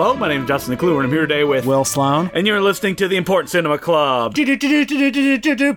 Hello, my name is Justin Decloux, and I'm here today with Will Sloan. and you're listening to the Important Cinema Club.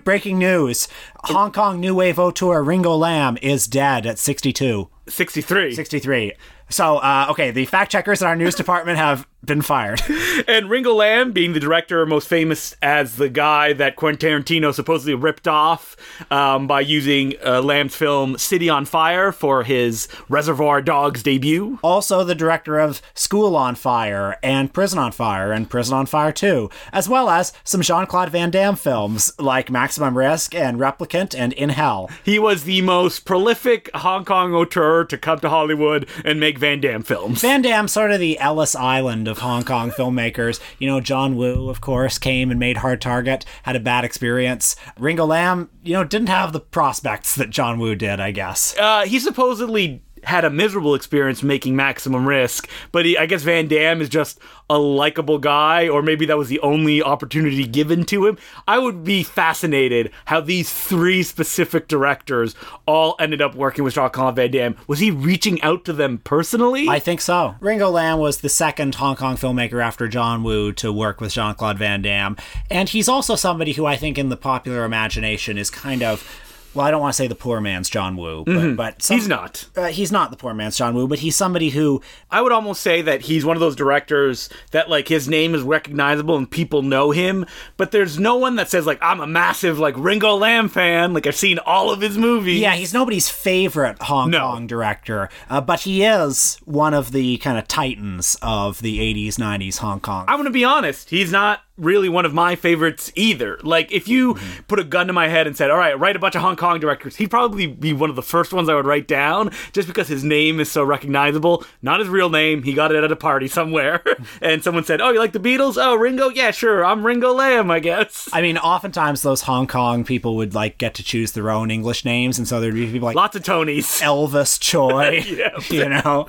Breaking news. Hong Kong New Wave auteur Ringo Lam is dead at 62. 63. 63. So, uh, okay, the fact checkers in our news department have been fired. And Ringo Lam, being the director, most famous as the guy that Quentin Tarantino supposedly ripped off um, by using uh, Lam's film City on Fire for his Reservoir Dogs debut. also, the director of School on Fire and Prison on Fire and Prison on Fire 2, as well as some Jean Claude Van Damme films like Maximum Risk and Replicant and In Hell. He was the most prolific Hong Kong auteur to come to Hollywood and make Van Damme films. Van Damme, sort of the Ellis Island of Hong Kong filmmakers. You know, John Woo, of course, came and made Hard Target, had a bad experience. Ringo Lam, you know, didn't have the prospects that John Woo did, I guess. uh, he supposedly had a miserable experience making Maximum Risk, but he, I guess Van Damme is just a likable guy, or maybe that was the only opportunity given to him. I would be fascinated how these three specific directors all ended up working with Jean-Claude Van Damme. Was he reaching out to them personally? I think so. Ringo Lam was the second Hong Kong filmmaker after John Woo to work with Jean Claude Van Damme. And he's also somebody who I think in the popular imagination is kind of. Well, I don't want to say the poor man's John Woo, but, but some- He's not. Uh, he's not the poor man's John Woo, but he's somebody who I would almost say that he's one of those directors that like his name is recognizable and people know him, but there's no one that says like I'm a massive like Ringo Lam fan. Like I've seen all of his movies. Yeah, he's nobody's favorite Hong No. Kong director, uh, but he is one of the kind of titans of the 80s, 90s Hong Kong. I'm gonna be honest. He's not really one of my favorites either. Like if you mm-hmm. put a gun to my head and said, "All right, write a bunch of Hong Kong directors," he'd probably be one of the first ones I would write down, just because his name is so recognizable. Not his real name. He got it at a party somewhere, and someone said, "Oh, you like the Beatles? Oh, Ringo? Yeah, sure. I'm Ringo Lam, I guess." I mean, oftentimes those Hong Kong people would like get to choose their own English names, and so there'd be people like Lots of Tonys. Elvis Choi, you know.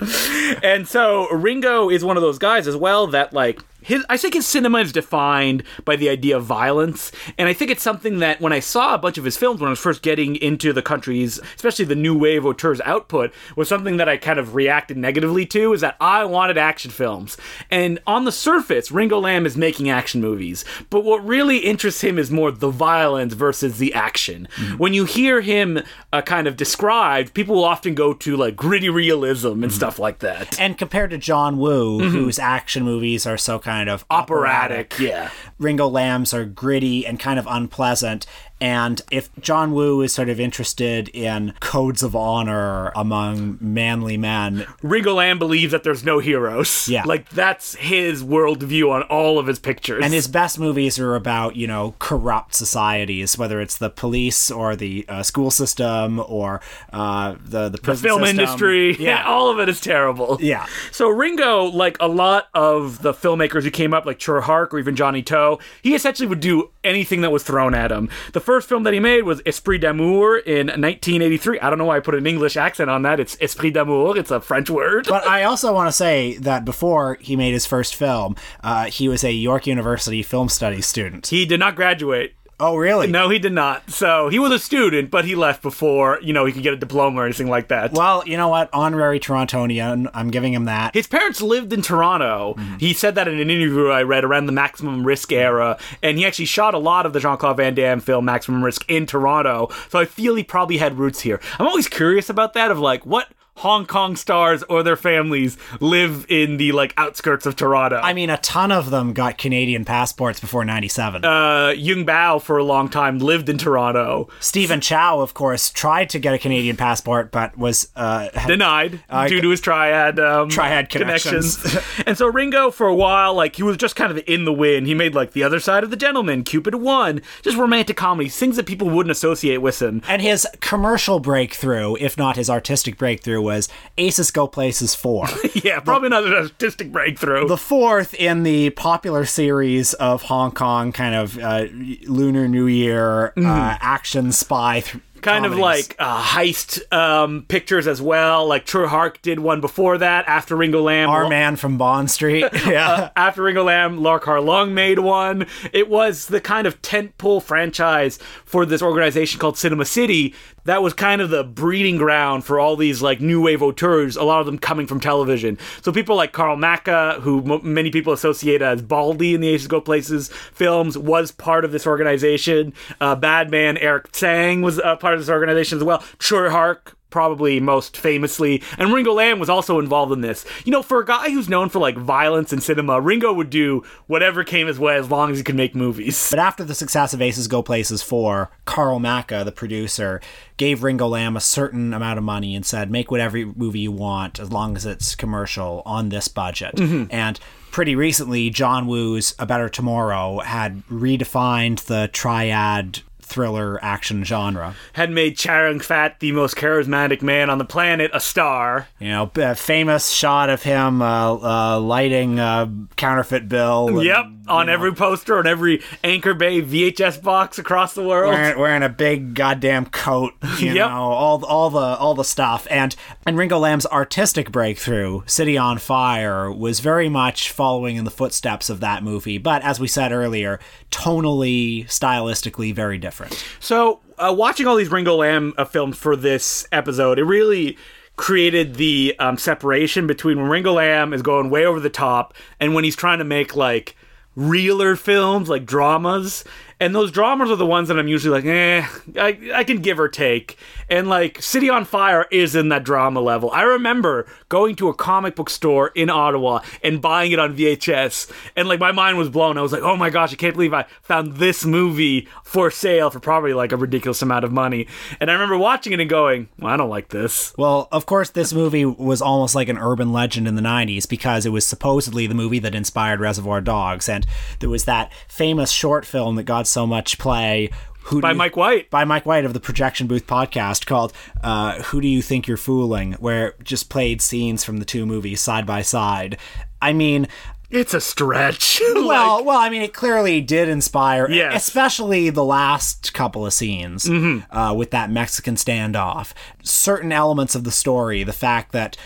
and so Ringo is one of those guys as well that like his I think his cinema is defined by the idea of violence. And I think it's something that when I saw a bunch of his films when I was first getting into the country's especially the new wave auteurs output was something that I kind of reacted negatively to is that I wanted action films. And on the surface Ringo Lam is making action movies. But what really interests him is more the violence versus the action. Mm-hmm. When you hear him uh, kind of described people will often go to like gritty realism and mm-hmm. stuff like that. And compared to John Woo, mm-hmm. whose action movies are so kind of operatic yeah Ringo Lam's are gritty and kind of unpleasant. And if John Woo is sort of interested in codes of honor among manly men, Ringo Lam believes that there's no heroes. Yeah. Like that's his worldview on all of his pictures. and his best movies are about, you know, corrupt societies, whether it's the police or the uh, school system or uh, the the prison film system. industry. Yeah. all of it is terrible. Yeah. So Ringo, like a lot of the filmmakers who came up, like Tsui Hark or even Johnnie To, he essentially would do anything that was thrown at him. The first film that he made was Esprit d'Amour in 1983. I don't know why I put an English accent on that. It's Esprit d'Amour. It's a French word. But I also want to say that before he made his first film, uh, he was a York University film studies student. he did not graduate. Oh, really? No, he did not. So he was a student, but he left before you know he could get a diploma or anything like that. Well, you know what? Honorary Torontonian. I'm giving him that. His parents lived in Toronto. Mm-hmm. He said that in an interview I read around the Maximum Risk era, and he actually shot a lot of the Jean Claude Van Damme film Maximum Risk in Toronto. So I feel he probably had roots here. I'm always curious about that of like what Hong Kong stars or their families live in the like outskirts of Toronto. I mean, a ton of them got Canadian passports before 97. uh, Yuen Biao for a long time lived in Toronto, Stephen Chow, of course, tried to get a Canadian passport, but was uh, had- denied due to his triad um, Triad connections. and so Ringo, for a while, like he was just kind of in the wind. He made like The Other Side of the Gentleman, Cupid One, just romantic comedies, things that people wouldn't associate with him. and his commercial breakthrough, if not his artistic breakthrough, was Aces Go Places 4. Yeah, probably not an artistic breakthrough. the fourth in the popular series of Hong Kong kind of uh, Lunar New Year uh, action spy. Th- kind of like uh, heist um, pictures as well. Like Tsui Hark did one before that. After Ringo Lam, Our Man from Bond Street. Yeah. after Ringo Lam, Lau Kar-leung made one. It was the kind of tentpole franchise for this organization called Cinema City. That was kind of the breeding ground for all these like new wave auteurs, a lot of them coming from television. So people like Karl Maka, who m- many people associate as Baldy in the Aces Go Places films, was part of this organization. Uh, Badman Eric Tsang was uh, part of this organization as well. Tsui Hark probably most famously. And Ringo Lam was also involved in this. You know, for a guy who's known for like violence in cinema, Ringo would do whatever came his way as long as he could make movies. But after the success of Aces Go Places 4, Karl Maka, the producer, gave Ringo Lam a certain amount of money and said, make whatever movie you want as long as it's commercial on this budget. Mm-hmm. And pretty recently, John Woo's A Better Tomorrow had redefined the triad thriller action genre. Had made Chow Yun Fat the most charismatic man on the planet a star. You know, a famous shot of him uh, uh, lighting a counterfeit bill. and, Yep, on know, every poster, on every Anchor Bay VHS box across the world. wearing, wearing a big goddamn coat, you Yep. know, all all the all the stuff. And and Ringo Lam's artistic breakthrough, City on Fire, was very much following in the footsteps of that movie, but as we said earlier, tonally, stylistically very different. So, uh, watching all these Ringo Lam uh, films for this episode, it really created the um, separation between when Ringo Lam is going way over the top and when he's trying to make like realer films, like dramas. And those dramas are the ones that I'm usually like, eh, I, I can give or take. And like City on Fire is in that drama level. I remember going to a comic book store in Ottawa and buying it on VHS. And like my mind was blown. I was like, oh my gosh, I can't believe I found this movie for sale for probably like a ridiculous amount of money. And I remember watching it and going, well, I don't like this. Well, of course, this movie was almost like an urban legend in the 90s because it was supposedly the movie that inspired Reservoir Dogs. And there was that famous short film that got so much play. Who By you- Mike White. by Mike White of the Projection Booth podcast called uh, "Who Do You Think You're Fooling," where just played scenes from the two movies side by side. I mean, It's a stretch. well, Like, well, I mean, it clearly did inspire, Yes. especially the last couple of scenes uh, with that Mexican standoff. Certain elements of the story, the fact that.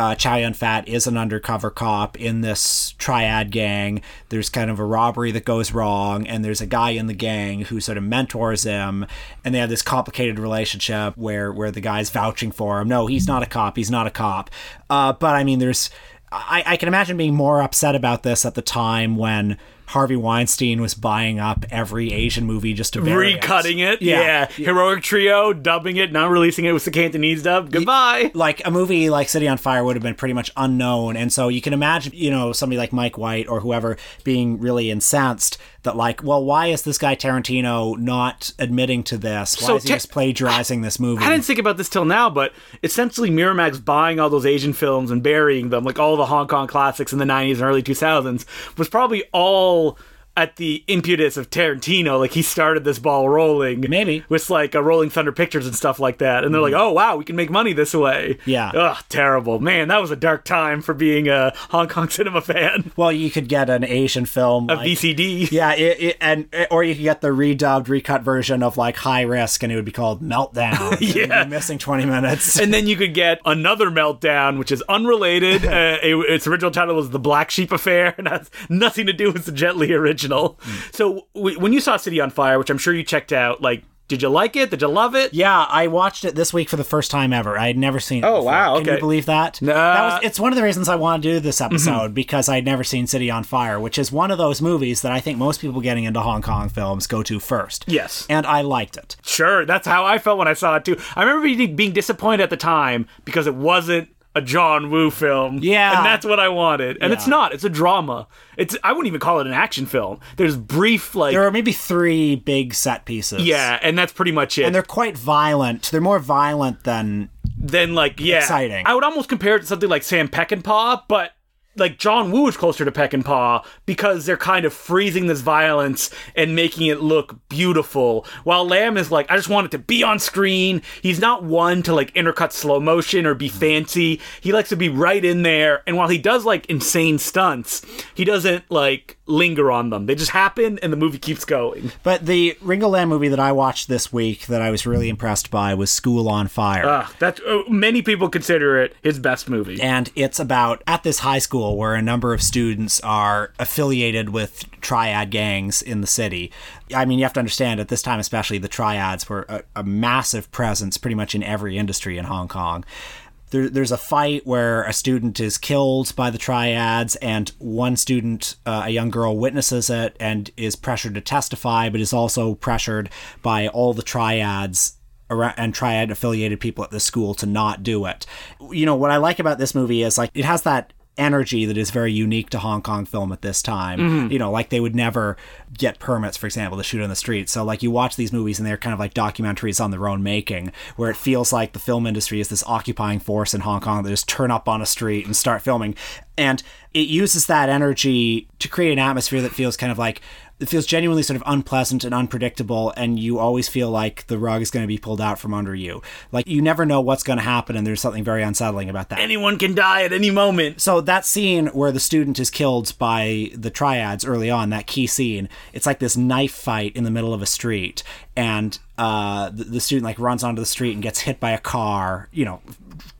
Uh, Chow Yun Fat is an undercover cop in this triad gang. There's kind of a robbery that goes wrong, and there's a guy in the gang who sort of mentors him, and they have this complicated relationship where where the guy's vouching for him. No, he's not a cop. He's not a cop. Uh, but I mean, there's I, I can imagine being more upset about this at the time when Harvey Weinstein was buying up every Asian movie just to recutting it. Yeah. Yeah. Heroic Trio, dubbing it, not releasing it with the Cantonese dub. Goodbye. Like a movie like City on Fire would have been pretty much unknown, and so you can imagine, you know, somebody like Mike White or whoever being really incensed that, like, well, why is this guy Tarantino not admitting to this? Why So is he Ta- just plagiarizing this movie? I didn't think about this till now, but essentially Miramax buying all those Asian films and burying them, like all the Hong Kong classics in the 90s and early 2000s, was probably all at the impetus of Tarantino. Like he started this ball rolling. Maybe. With like a Rolling Thunder Pictures and stuff like that. And they're like, oh, wow, we can make money this way. Yeah. Ugh, terrible. Man, that was a dark time for being a Hong Kong cinema fan. well, you could get an Asian film A like, VCD. Yeah, it, it, and or you could get the redubbed, recut version of like High Risk, and it would be called Meltdown. Yeah. missing twenty minutes. and then you could get another meltdown, which is unrelated. uh, it, its original title was The Black Sheep Affair, and has nothing to do with the Jet Li original. So w- when you saw City on Fire, which I'm sure you checked out, like, did you like it? Did you love it? yeah, I watched it this week for the first time ever. I had never seen it. Oh, before. wow, Can you okay. believe that? Nah. that was. It's one of the reasons I want to do this Mm-hmm. episode because I'd never seen City on Fire, which is one of those movies that I think most people getting into Hong Kong films go to first. Yes. and I liked it. Sure, that's how I felt when I saw it too. I remember being, being disappointed at the time because it wasn't a John Woo film. Yeah. and that's what I wanted. And it's not. It's a drama. It's I wouldn't even call it an action film. There's brief like There are maybe three big set pieces. yeah, and that's pretty much it. and they're quite violent. They're more violent than than like yeah, Exciting. I would almost compare it to something like Sam Peckinpah, but like John Woo is closer to Peckinpah because they're kind of freezing this violence and making it look beautiful. While Lam is like, I just want it to be on screen. He's not one to like intercut slow motion or be fancy. He likes to be right in there. And while he does like insane stunts, he doesn't like linger on them. They just happen and the movie keeps going. But the Ringo Lam movie that I watched this week that I was really impressed by was School on Fire. Uh, that uh, many people consider it his best movie. and it's about at this high school school where a number of students are affiliated with triad gangs in the city. I mean, you have to understand at this time, especially, the triads were a, a massive presence pretty much in every industry in Hong Kong. There, there's a fight where a student is killed by the triads, and one student, uh, a young girl, witnesses it and is pressured to testify, but is also pressured by all the triads and triad affiliated people at the school to not do it. You know, what I like about this movie is like it has that energy that is very unique to Hong Kong film at this time. Mm-hmm. You know, like they would never get permits, for example, to shoot on the street. So like you watch these movies and they're kind of like documentaries on their own making, where it feels like the film industry is this occupying force in Hong Kong that just turn up on a street and start filming. And it uses that energy to create an atmosphere that feels kind of like it feels genuinely sort of unpleasant and unpredictable and you always feel like the rug is going to be pulled out from under you. Like you never know what's going to happen and there's something very unsettling about that. Anyone can die at any moment. So that scene where the student is killed by the triads early on that key scene it's like this knife fight in the middle of a street and uh, the, the student like runs onto the street and gets hit by a car you know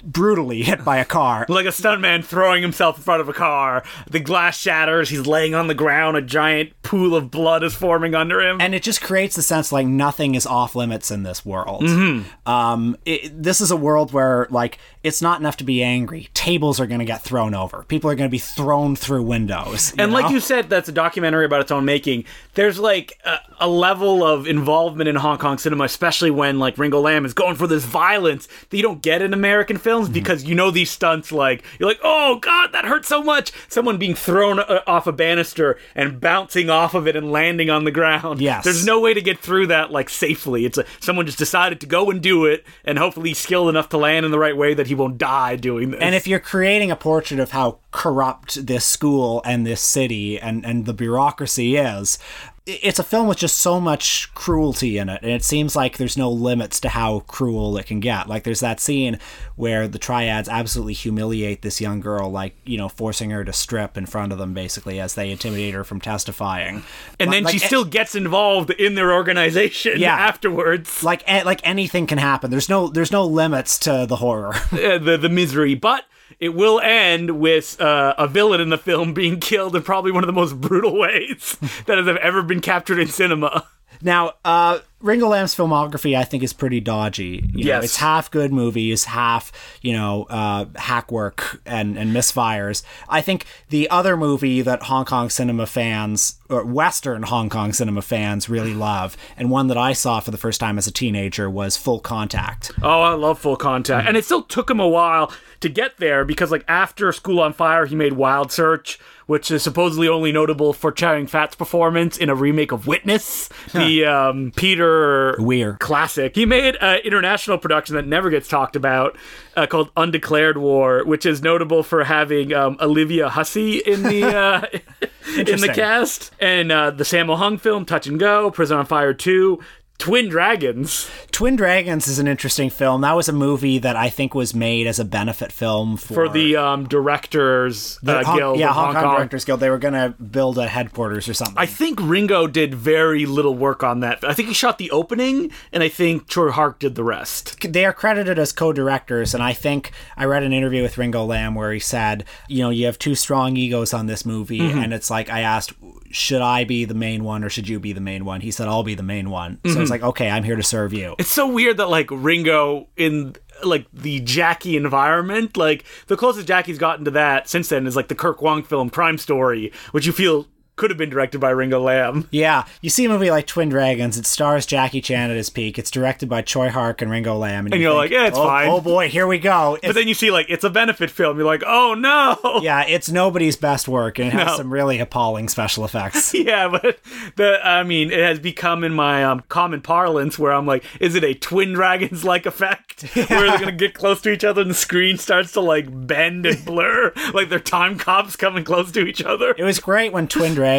brutally hit by a car. like a stuntman throwing himself in front of a car. The glass shatters. He's laying on the ground. A giant pool of blood is forming under him. And it just creates the sense like nothing is off limits in this world. Mm-hmm. Um, it, this is a world where like it's not enough to be angry. Tables are going to get thrown over. People are going to be thrown through windows. And know? like you said, that's a documentary about its own making. There's like a, a level of involvement in Hong Kong cinema, especially when like Ringo Lam is going for this violence that you don't get in American films mm-hmm. because you know these stunts like you're like, oh god, that hurts so much. Someone being thrown uh, off a banister and bouncing off of it and landing on the ground. Yes, there's no way to get through that like safely. It's a, someone just decided to go and do it, and hopefully skilled enough to land in the right way that he won't die doing this. And if you're creating a portrait of how corrupt this school and this city and, and the bureaucracy is, it's a film with just so much cruelty in it and it seems like there's no limits to how cruel it can get. Like there's that scene where the triads absolutely humiliate this young girl like you know forcing her to strip in front of them basically as they intimidate her from testifying. And then like, she still gets involved in their organization yeah, afterwards. Like like anything can happen. There's no there's no limits to the horror. Uh, the the misery. But it will end with uh, a villain in the film being killed in probably one of the most brutal ways that has ever been captured in cinema. Now, uh, Ringo Lam's filmography, I think, is pretty dodgy. You yes, know, it's half good movies, half you know uh, hack work and and misfires. I think the other movie that Hong Kong cinema fans, or Western Hong Kong cinema fans, really love, and one that I saw for the first time as a teenager was Full Contact. Oh, I love Full Contact, mm-hmm. and it still took him a while to get there because, like, after School on Fire, he made Wild Search which is supposedly only notable for Chow Fat's performance in a remake of Witness, the um, Peter Weir. classic. He made an international production that never gets talked about uh, called Undeclared War, which is notable for having um, Olivia Hussey in the uh, in the cast, and uh, the Sammo Hung film Touch and Go, Prison on Fire Two, Twin Dragons. Twin Dragons is an interesting film. That was a movie that I think was made as a benefit film for, for the um, directors uh, Hong, guild. Yeah, Hong, Hong Kong, Directors Guild. They were going to build a headquarters or something. I think Ringo did very little work on that. I think he shot the opening, and I think Tsui Hark did the rest. They are credited as co-directors, and I think I read an interview with Ringo Lam where he said, you know, you have two strong egos on this movie, mm-hmm. and it's like I asked, should I be the main one or should you be the main one? He said, I'll be the main one. Mm-hmm. So it's like, okay, I'm here to serve you. It's so weird that like Ringo in like the Jackie environment, like the closest Jackie's gotten to that since then is like the Kirk Wong film Crime Story, which you feel could have been directed by Ringo Lam. Yeah, you see a movie like Twin Dragons. It stars Jackie Chan at his peak. It's directed by Tsui Hark and Ringo Lam, and, and you are like, yeah, it's oh, fine. Oh boy, here we go. But then you see like it's a benefit film. You're like, oh no. Yeah, it's nobody's best work, and it has no. some really appalling special effects. yeah, but the I mean, it has become in my um, common parlance where I'm like, is it a Twin Dragons like effect yeah. where they're gonna get close to each other and the screen starts to like bend and blur, like they're time cops coming close to each other. It was great when Twin Dragons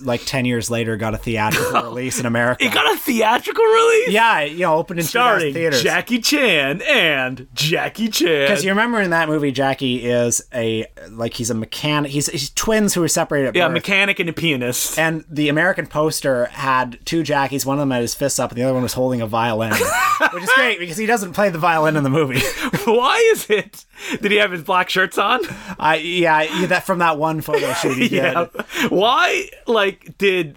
like 10 years later got a theatrical release in America. It got a theatrical release? Yeah, you know, opened in Starring theaters. Jackie Chan and Jackie Chan. Because you remember in that movie, Jackie is a, like, he's a mechanic. He's, he's twins who were separated at Yeah, birth. mechanic and a pianist. And the American poster had two Jackies. One of them had his fists up, and the other one was holding a violin, which is great because he doesn't play the violin in the movie. Why is it Did he have his black shirts on? I yeah, yeah, that from that one photo shoot he did. Yeah. Why, like, did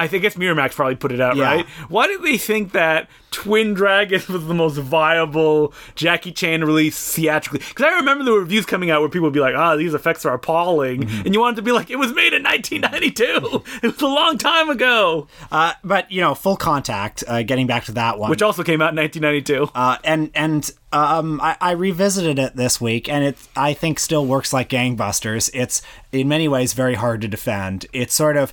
I think it's Miramax probably put it out, Yeah. right? Why did they think that Twin Dragons was the most viable Jackie Chan release theatrically? Because I remember there were reviews coming out where people would be like, "Ah, these effects are appalling," Mm-hmm. and you wanted to be like, "It was made in 1992. it was a long time ago," Uh, but you know, full contact. Uh, getting back to that one, which also came out in 1992. uh, and and um, I, I revisited it this week, and it I think still works like gangbusters. It's in many ways very hard to defend. It's sort of.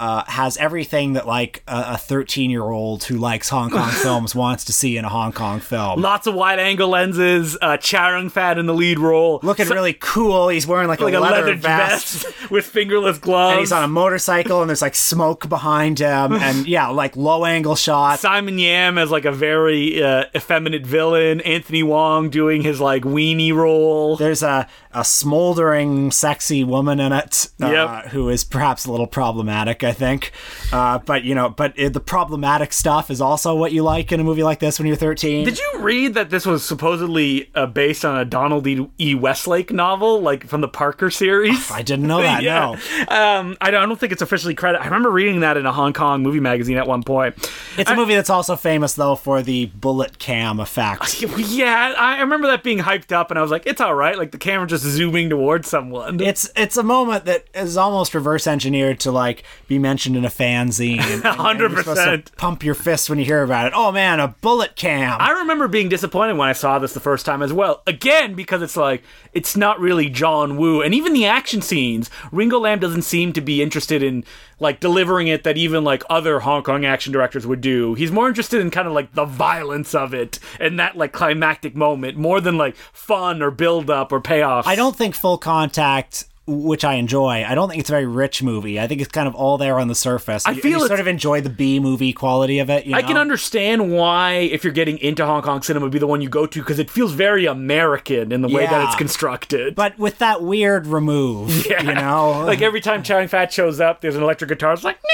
Uh, has everything that like a 13 year old who likes Hong Kong films wants to see in a Hong Kong film. Lots of wide angle lenses. Uh, Chow Yun Fat in the lead role. Looking So- really cool. He's wearing like, like a, a leather, leather vest. vest with fingerless gloves. And he's on a motorcycle, and there's like smoke behind him, and yeah, like low angle shots. Simon Yam as like a very uh, effeminate villain. Anthony Wong doing his like weenie role. There's a, a smoldering, sexy woman in it uh, Yep. who is perhaps a little problematic, I think. Uh, but you know, but uh, the problematic stuff is also what you like in a movie like this when you're 13. Did you read that this was supposedly uh, based on a Donald E. Westlake novel, like from the Parker series? I didn't know that. No. Um, I don't, I don't think it's officially credited. I remember reading that in a Hong Kong movie magazine at one point. It's a movie that's also famous though for the bullet cam effect. Yeah, I remember that being hyped up, and I was like, "It's all right." Like the camera just zooming towards someone. It's it's a moment that is almost reverse engineered to like be mentioned in a fanzine. and- and- and you're supposed to 100%. Pump your fist when you hear about it. Oh man, a bullet cam. I remember being disappointed when I saw this the first time as well. Again, because it's like it's not really John Woo, and even the action scenes, Ringo Lam doesn't seem to be interested in like delivering it that even like other Hong Kong action directors would do. He's more interested in kind of like the violence of it and that like climactic moment more than like fun or build up or payoff. I don't think Full Contact, which I enjoy, I don't think it's a very rich movie. I think it's kind of all there on the surface. I feel you sort of enjoy the B movie quality of it. You I can understand why, if you're getting into Hong Kong cinema, would be the one you go to because it feels very American in the way that it's constructed. but with that weird remove, Yeah. you know, like every time Chow Yun Fat shows up, there's an electric guitar. It's like,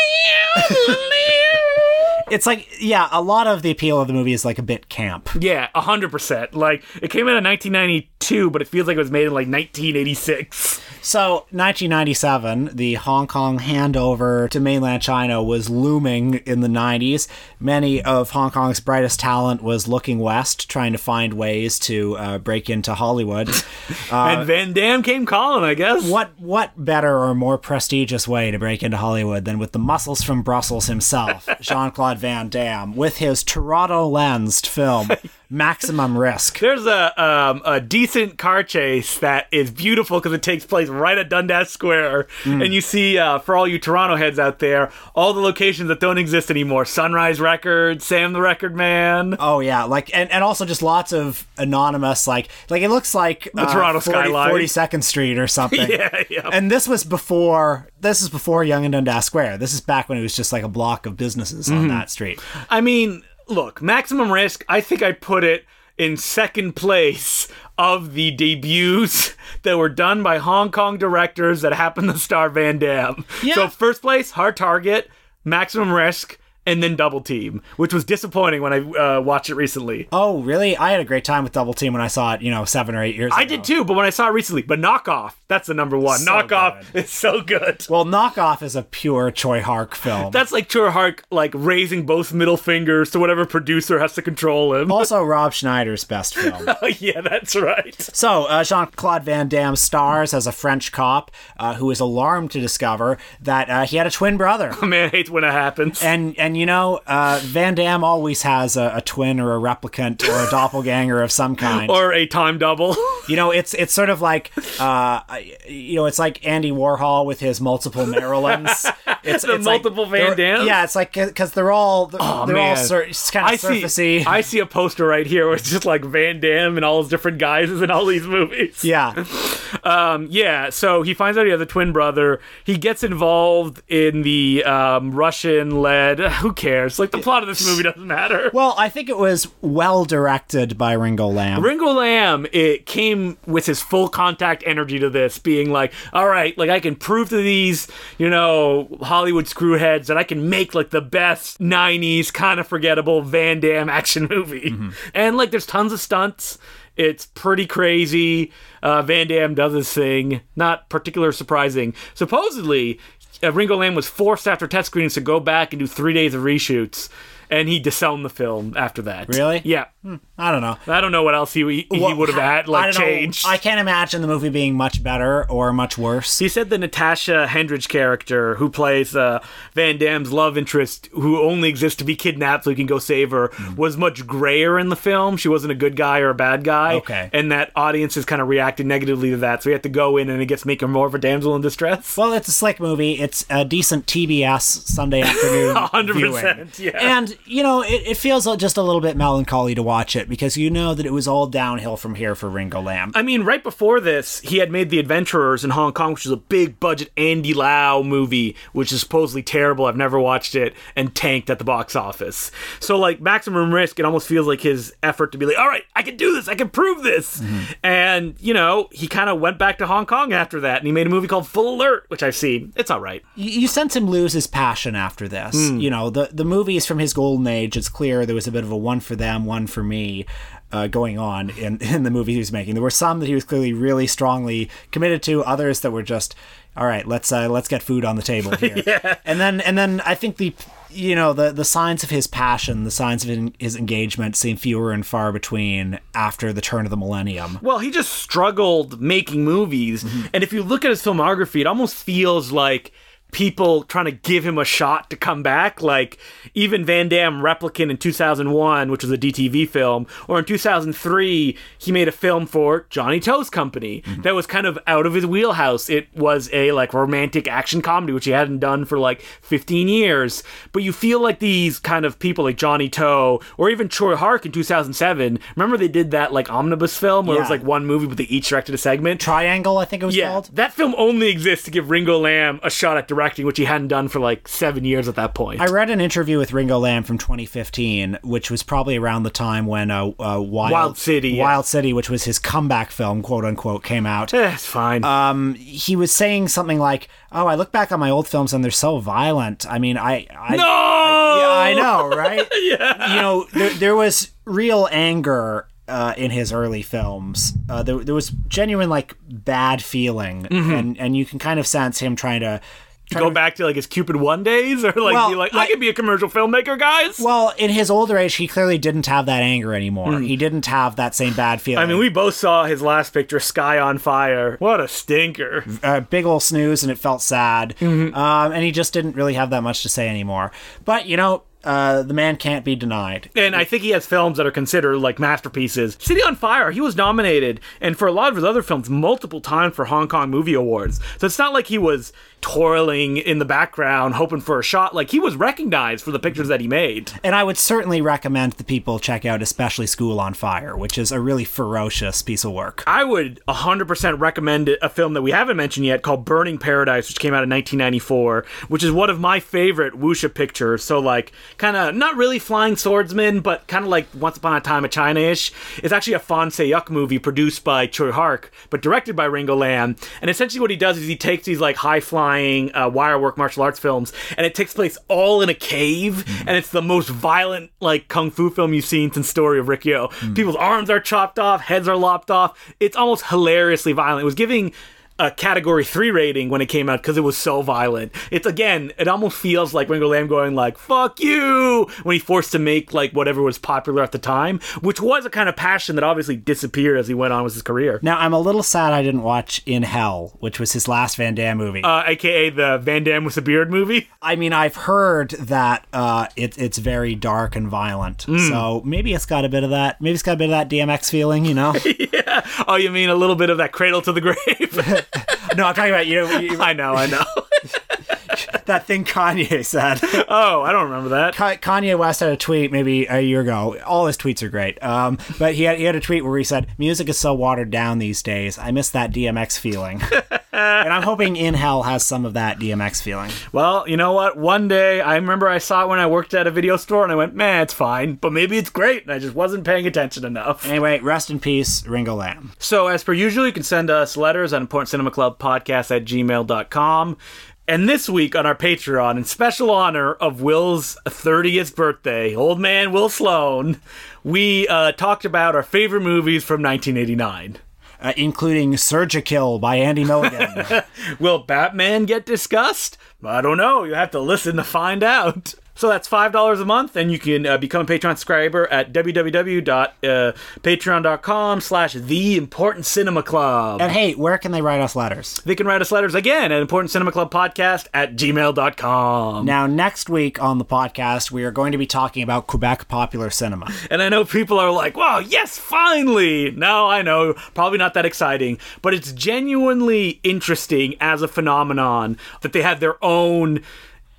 it's like yeah, a lot of the appeal of the movie is like a bit camp. yeah, hundred percent. Like it came out in 1992, but it feels like it was made in like 1986. So, 1997, the Hong Kong handover to mainland China was looming in the 90s. Many of Hong Kong's brightest talent was looking west, trying to find ways to uh, break into Hollywood. and Van Damme came calling, I guess. what what better or more prestigious way to break into Hollywood than with the muscles from Brussels himself, Jean Claude Van Damme, with his Toronto lensed film Maximum Risk. There's a um, a decent car chase that is beautiful because it takes place right at Dundas Square, and you see uh, for all you Toronto heads out there, all the locations that don't exist anymore: Sunrise Records, Sam the Record Man. Oh yeah, like and, and also just lots of anonymous like like it looks like the Toronto skyline. 42nd Street or something. Yeah, yeah. And this was before this is before Yonge and Dundas Square. This is back when it was just like a block of businesses Mm-hmm. on that street. I mean, look, Maximum Risk, I think I put it in second place of the debuts that were done by Hong Kong directors that happened to star Van Damme. Yeah. So first place, Hard Target, Maximum Risk, and then Double Team, which was disappointing when I uh, watched it recently. Oh, really? I had a great time with Double Team when I saw it, you know, 7 or 8 years ago. I ago. did too, but when I saw it recently, but Knockoff, that's the number one. So Knockoff good. is so good. Well, Knockoff is a pure Tsui Hark film. That's like Tsui Hark, like raising both middle fingers to whatever producer has to control him. also Rob Schneider's best film. Oh, yeah, that's right. So, uh, Jean Claude Van Damme stars as a French cop uh, who is alarmed to discover that uh, he had a twin brother. Man hates when it happens. And and you know, uh, Van Damme always has a, a twin or a replicant or a doppelganger of some kind. or a time double. you know, it's it's sort of like uh, you know, it's like Andy Warhol with his multiple Marilyns. It's, The it's like- multiple Van they're- Dams? Yeah, it's like because they're all they're, Oh, they're all sur- kind I of see. I see a poster right here where it's just like Van Damme and all his different guises in all these movies. yeah, Um, yeah. So he finds out he has a twin brother. He gets involved in the um, Russian-led. Who cares? Like the plot of this movie doesn't matter. well, I think it was well directed by Ringo Lam. Ringo Lam, it came with his full contact energy to this, being like, all right, like I can prove to these, you know, Hollywood screwheads that I can make like the best 90s kind of forgettable Van Damme action movie. And like there's tons of stunts. It's pretty crazy. Uh, Van Damme does his thing. Not particular surprising. Supposedly, Uh, Ringo Lam was forced after test screenings to go back and do three days of reshoots, and he disowned the film after that. Really? Yeah. I don't know. I don't know what else he he, he Well, would have had I like don't know. I can't imagine the movie being much better or much worse. He said the Natasha Henstridge character, who plays uh, Van Damme's love interest, who only exists to be kidnapped so he can go save her, Hmm. was much grayer in the film. She wasn't a good guy or a bad guy. Okay. And that audiences kind of reacted negatively to that. So he had to go in and it gets make her more of a damsel in distress. Well, it's a slick movie. It's a decent TBS Sunday afternoon. 100%, viewing. yeah. And, you know, it, it feels just a little bit melancholy to watch it because you know that it was all downhill from here for Ringo Lam. I mean, right before this, he had made The Adventurers in Hong Kong, which is a big budget Andy Lau movie, which is supposedly terrible. I've never watched it, and tanked at the box office. So, like, Maximum Risk, it almost feels like his effort to be like, all right, I can do this, I can prove this. And, you know, he kind of went back to Hong Kong after that, and he made a movie called Full Alert, which I've seen. It's all right. you, you sense him lose his passion after this. Hmm. You know, the the movies from his golden age. It's clear there was a bit of a one for them, one for me. Uh, going on in, in the movie he was making, there were some that he was clearly really strongly committed to. Others that were just, all right, let's uh, let's get food on the table here. And then and then I think the you know the the signs of his passion, the signs of his engagement seem fewer and far between after the turn of the millennium. Well, he just struggled making movies. And if you look at his filmography, it almost feels like people trying to give him a shot to come back. Like even Van Damme Replicant in 2001, which was a DTV film, or in 2003, he made a film for Johnnie To's company mm-hmm. that was kind of out of his wheelhouse. It was a like romantic action comedy, which he hadn't done for like 15 years. But you feel like these kind of people like Johnnie To or even Tsui Hark in 2007. Remember they did that like omnibus film where it was like one movie, but they each directed a segment. Triangle, I think it was Yeah, called. that film only exists to give Ringo Lam a shot at directing, which he hadn't done for like seven years at that point. I read an interview with Ringo Lam from 2015, which was probably around the time when uh, uh, Wild, Wild City, yeah. Wild City, which was his comeback film, quote unquote, came out. Eh, it's fine. Um, he was saying something like, "Oh, I look back on my old films and they're so violent. I mean, I, I no, yeah, I know, right? yeah. You know, there, there was real anger uh, in his early films. Uh, there, there was genuine like bad feeling, Mm-hmm. and and you can kind of sense him trying to. Go back to like his Cupid One days, or like Well, be like, I like- could be a commercial filmmaker, guys. Well, in his older age, he clearly didn't have that anger anymore. He didn't have that same bad feeling. I mean, we both saw his last picture, Sky on Fire. What a stinker. a big ol' snooze, and it felt sad. Mm-hmm. Um, and he just didn't really have that much to say anymore. But you know, uh, the man can't be denied. And I think he has films that are considered like masterpieces. City on Fire, he was nominated, and for a lot of his other films, multiple times for Hong Kong Movie Awards. So it's not like he was toiling in the background hoping for a shot. Like he was recognized for the pictures that he made. And I would certainly recommend the people check out, especially School on Fire, which is a really ferocious piece of work. I would 100% recommend a film that we haven't mentioned yet called Burning Paradise, which came out in 1994, which is one of my favorite wuxia pictures. So, like, kind of not really Flying Swordsman, but kind of like Once Upon a Time in China ish. It's actually a Fan Yuk movie produced by Tsui Hark, but directed by Ringo Lam. And essentially, what he does is he takes these, like, high flying uh, wire work martial arts films, and it takes place all in a cave, and it's the most violent, like, kung fu film you've seen since Story of Rikyo. People's arms are chopped off, heads are lopped off. It's almost hilariously violent. It was giving a category three rating when it came out because it was so violent. It's again, it almost feels like Ringo Lam going like "fuck you" when he forced to make like whatever was popular at the time, which was a kind of passion that obviously disappeared as he went on with his career. Now, I'm a little sad I didn't watch In Hell, which was his last Van Damme movie. Uh, AKA the Van Damme with a beard movie. I mean, I've heard that uh, it, it's very dark and violent. Hmm. So maybe it's got a bit of that. Maybe it's got a bit of that DMX feeling, you know? yeah. Oh, you mean a little bit of that cradle to the grave? no, I'm talking about you. you I know, I know. That thing Kanye said. oh, I don't remember that. Ka- Kanye West had a tweet maybe a year ago. All his tweets are great. Um, but he had, he had a tweet where he said, Music is so watered down these days. I miss that DMX feeling. and I'm hoping In Hell has some of that DMX feeling. Well, you know what? One day, I remember I saw it when I worked at a video store, and I went, "Man, it's fine, but maybe it's great." And I just wasn't paying attention enough. Anyway, rest in peace, Ringo Lam. So, as per usual, you can send us letters at importantcinemaclubpodcast at gmail.com. And this week on our Patreon, in special honor of Will's 30th birthday, old man Will Sloan, we uh, talked about our favorite movies from 1989. Uh, including Surgikill by Andy Milligan. Will Batman get discussed? I don't know. You have to listen to find out. So that's five dollars a month, and you can uh, become a Patreon subscriber at www.patreon.com slash The Important Cinema Club. and hey, where can they write us letters? They can write us letters again at Important Cinema Club Podcast at gmail.com. Now, next week on the podcast, we are going to be talking about Quebec popular cinema. And I know people are like, wow, yes, finally. No, I know, probably not that exciting, but it's genuinely interesting as a phenomenon that they have their own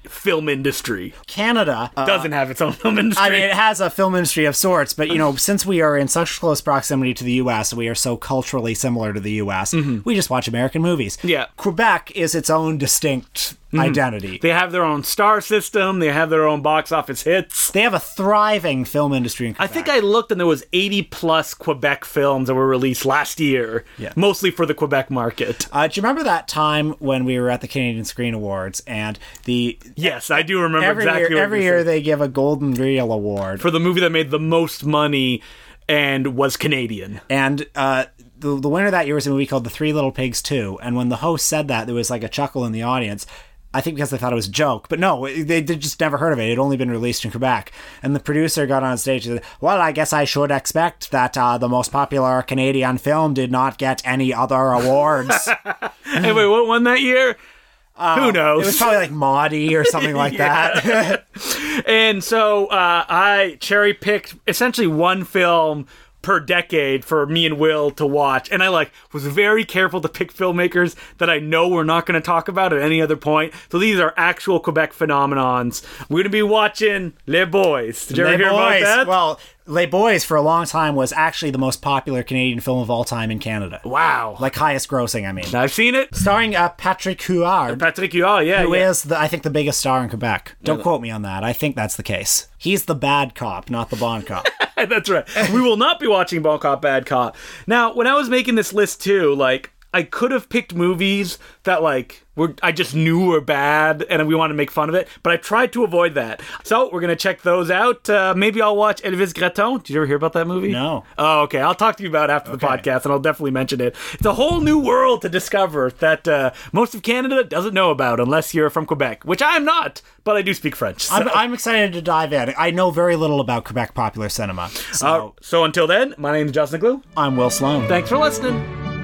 film industry. Canada uh, Doesn't have its own film industry. I mean, it has a film industry of sorts, but you know, since we are in such close proximity to the U.S., we are so culturally similar to the U.S. We just watch American movies. Yeah. Quebec is its own distinct identity. they have their own star system, they have their own box office hits. They have a thriving film industry in I think I looked and there was 80 plus Quebec films that were released last year, Yeah. mostly for the Quebec market. Uh, do you remember that time when we were at the Canadian Screen Awards and the Yes, I do remember every exactly year every year they give a Golden Reel Award for the movie that made the most money and was Canadian. and uh, the the winner that year was a movie called The Three Little Pigs Two. And when the host said that, there was like a chuckle in the audience. I think because they thought it was a joke, but no, they they just never heard of it. It had only been released in Quebec. And the producer got on stage and said, "Well, I guess I should expect that uh, the most popular Canadian film did not get any other awards." hey, wait, what won that year? Who knows? it was probably like Maudie or something like that. and so uh, I cherry picked essentially one film per decade for me and Will to watch, and I like was very careful to pick filmmakers that I know we're not going to talk about at any other point. So these are actual Quebec phenomenons. We're going to be watching Les Boys. Did you ever hear Boys. about that? Well, Les Boys for a long time was actually the most popular Canadian film of all time in Canada. wow, Like highest grossing, I mean. I've seen it. Starring uh, Patrick Huard, Patrick Huard, yeah, who yeah. is the, I think the biggest star in Quebec. Don't quote me on that. I think that's the case. He's the bad cop, not the Bond cop. That's right. We will not be watching Bond Cop Bad Cop. Now, when I was making this list too, like I could have picked movies that like were I just knew were bad and we want to make fun of it, but I tried to avoid that. So we're gonna check those out. Uh, maybe I'll watch Elvis Graton. Did you ever hear about that movie? No. Oh, okay. I'll talk to you about it after the podcast, and I'll definitely mention it. It's a whole new world to discover that uh, most of Canada doesn't know about unless you're from Quebec, which I am not, but I do speak French. So. I'm, I'm excited to dive in. I know very little about Quebec popular cinema. So Uh, so until then, my name is Justin Decloux. I'm Will Sloan. Thanks for listening.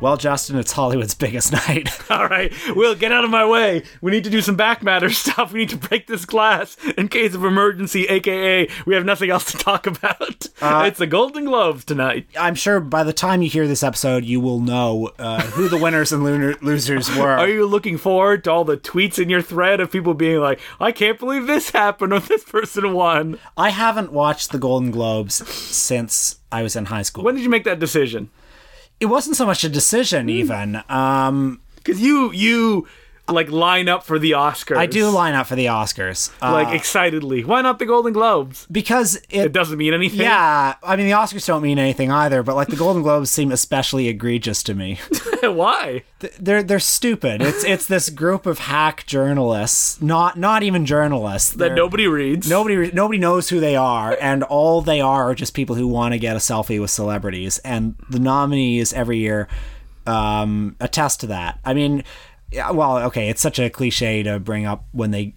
Well, Justin, it's Hollywood's biggest night. All right, Will, get out of my way. We need to do some back matter stuff. We need to break this glass in case of emergency, aka we have nothing else to talk about. it's the Golden Globes tonight. I'm sure by the time you hear this episode, you will know uh, who the winners and losers were. Are you looking forward to all the tweets in your thread of people being like, I can't believe this happened or this person won? I haven't watched the Golden Globes since I was in high school. When did you make that decision? It wasn't so much a decision, even. Um, Because you, you like line up for the Oscars. I do line up for the Oscars. Uh, Like excitedly. Why not the Golden Globes? because It it. doesn't mean anything. Yeah, I mean the Oscars don't mean anything either, but like the Golden Globes seem especially egregious to me. Why? They're they're stupid. It's it's this group of hack journalists, not not even journalists. That nobody reads. Nobody nobody knows who they are, and all they are are just people who want to get a selfie with celebrities. And the nominees every year um, attest to that. I mean, yeah, well, okay, it's such a cliche to bring up when they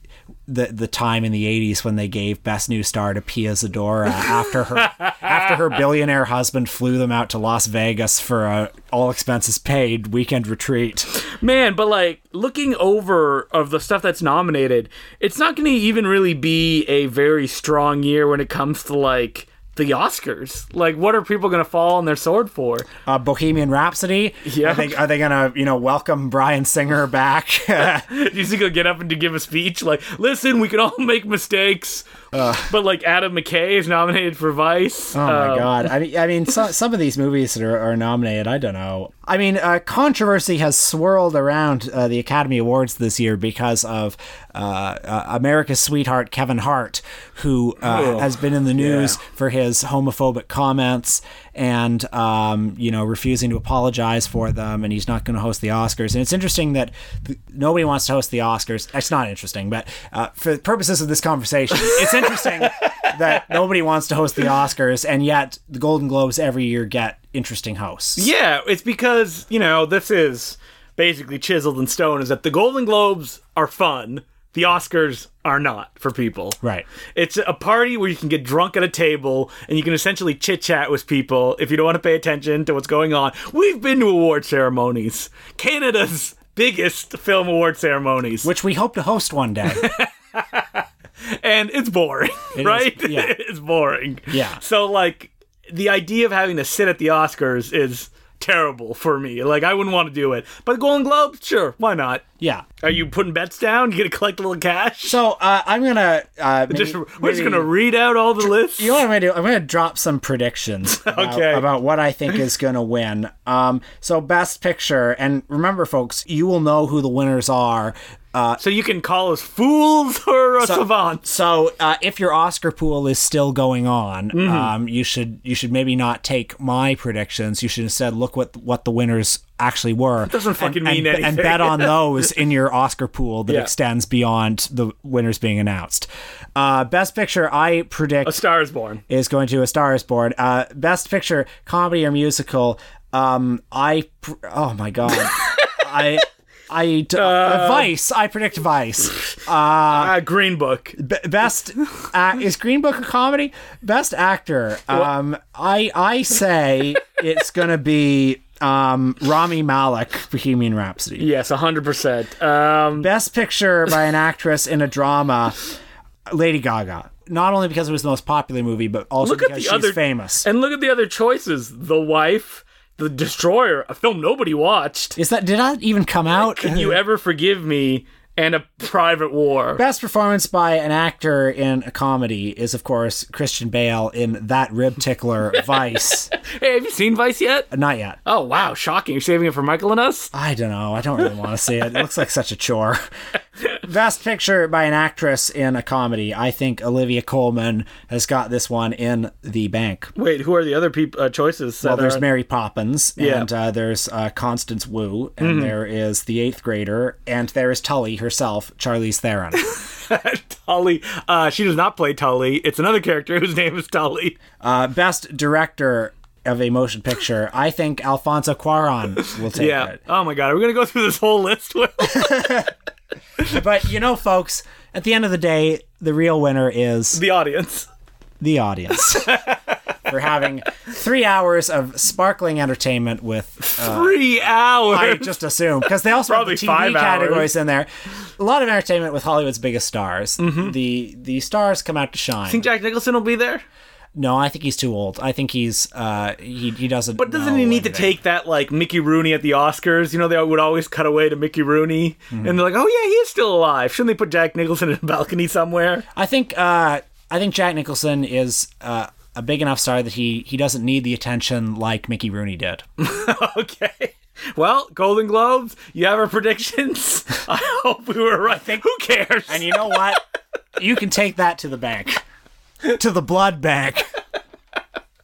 the the time in the '80s when they gave Best New Star to Pia Zadora after her after her billionaire husband flew them out to Las Vegas for a all expenses paid weekend retreat. Man, but like looking over of the stuff that's nominated, it's not going to even really be a very strong year when it comes to like the Oscars. Like, what are people going to fall on their sword for? uh, Bohemian Rhapsody. Yeah. Are they, are they gonna you know welcome Bryan Singer back? Do you think he'll get up and to give a speech like, "Listen, we can all make mistakes," but like Adam McKay is nominated for Vice. oh my god! I mean, I mean, some some of these movies that are, are nominated, I don't know. I mean, uh, controversy has swirled around uh, the Academy Awards this year because of uh, uh, America's sweetheart Kevin Hart, who uh, has been in the news yeah. for his homophobic comments and um, you know refusing to apologize for them, and he's not going to host the Oscars. And it's interesting that th- nobody wants to host the Oscars. It's not interesting, but uh, for the purposes of this conversation, it's interesting that nobody wants to host the Oscars, and yet the Golden Globes every year get interesting house. Yeah, it's because, you know, this is basically chiseled in stone is that the Golden Globes are fun, the Oscars are not for people. Right. It's a party where you can get drunk at a table and you can essentially chit chat with people if you don't want to pay attention to what's going on. We've been to award ceremonies. Canada's biggest film award ceremonies. Which we hope to host one day. and it's boring, is, right? yeah. it's boring. Yeah. So like the idea of having to sit at the Oscars is terrible for me. Like I wouldn't want to do it. But the Golden Globes, sure, why not? yeah. Are you putting bets down? You gonna collect a little cash? So uh, I'm gonna uh, maybe, just, we're just gonna read out all the lists. You know what I'm gonna do? I'm gonna drop some predictions about, Okay. about what I think is gonna win. Um, so best picture, and remember, folks, you will know who the winners are. Uh, so you can call us fools or uh, savants. so uh, if your Oscar pool is still going on, Mm-hmm. um, you should you should maybe not take my predictions. You should instead look what what the winners actually were. doesn't fucking and, mean and, anything. And bet on those in your Oscar pool that Yeah. extends beyond the winners being announced. Uh, best picture, I predict A Star is Born. is going to A Star Is Born. Uh, best Picture, comedy or musical. Um, I pr- oh my god, I I d- uh, Vice. I predict Vice. Uh, Green Book. B- best uh, is Green Book a comedy? Best actor. Um, I I say it's gonna be um Rami Malek, Bohemian Rhapsody. Yes, hundred percent. Um, Best Picture by an actress in a drama, Lady Gaga. Not only because it was the most popular movie, but also Look at because the she's other- famous. and look at the other choices: The Wife, The Destroyer, a film nobody watched. Is that did that even come out? Can you ever forgive me? And a Private War. Best performance by an actor in a comedy is, of course, Christian Bale in That Rib Tickler Vice. Hey, have you seen Vice yet? Not yet. Oh wow, shocking! You're saving it for Michael and us. I don't know. I don't really want to see it. It looks like such a chore. Best picture by an actress in a comedy. I think Olivia Colman has got this one in the bank. Wait, who are the other peop- uh, choices? Well, there's Mary Poppins, Yeah. and uh, there's uh, Constance Wu, and there is the eighth grader, and there is Tully herself, Charlize Theron. Tully. Uh, she does not play Tully. It's another character whose name is Tully. Uh, best director of a motion picture. I think Alfonso Cuaron will take Yeah. it. Oh my god, are we gonna go through this whole list? But you know, folks, at the end of the day, the real winner is the audience. the audience for having three hours of sparkling entertainment with. Uh, three hours. I just assume because they also Probably have the five TV categories hours. in there. A lot of entertainment with Hollywood's biggest stars. Mm-hmm. The the stars come out to shine. Think Jack Nicholson will be there? No, I think he's too old. I think he's uh he he doesn't. But doesn't he need to take that like Mickey Rooney at the Oscars? You know, they would always cut away to Mickey Rooney, Mm-hmm. and they're like, "Oh yeah, he is still alive." Shouldn't they put Jack Nicholson in a balcony somewhere? I think uh, I think Jack Nicholson is uh, a big enough star that he he doesn't need the attention like Mickey Rooney did. okay. Well, Golden Globes, you have our predictions. I hope we were right. Think, Who cares? And you know what? you can take that to the bank, to the blood bank.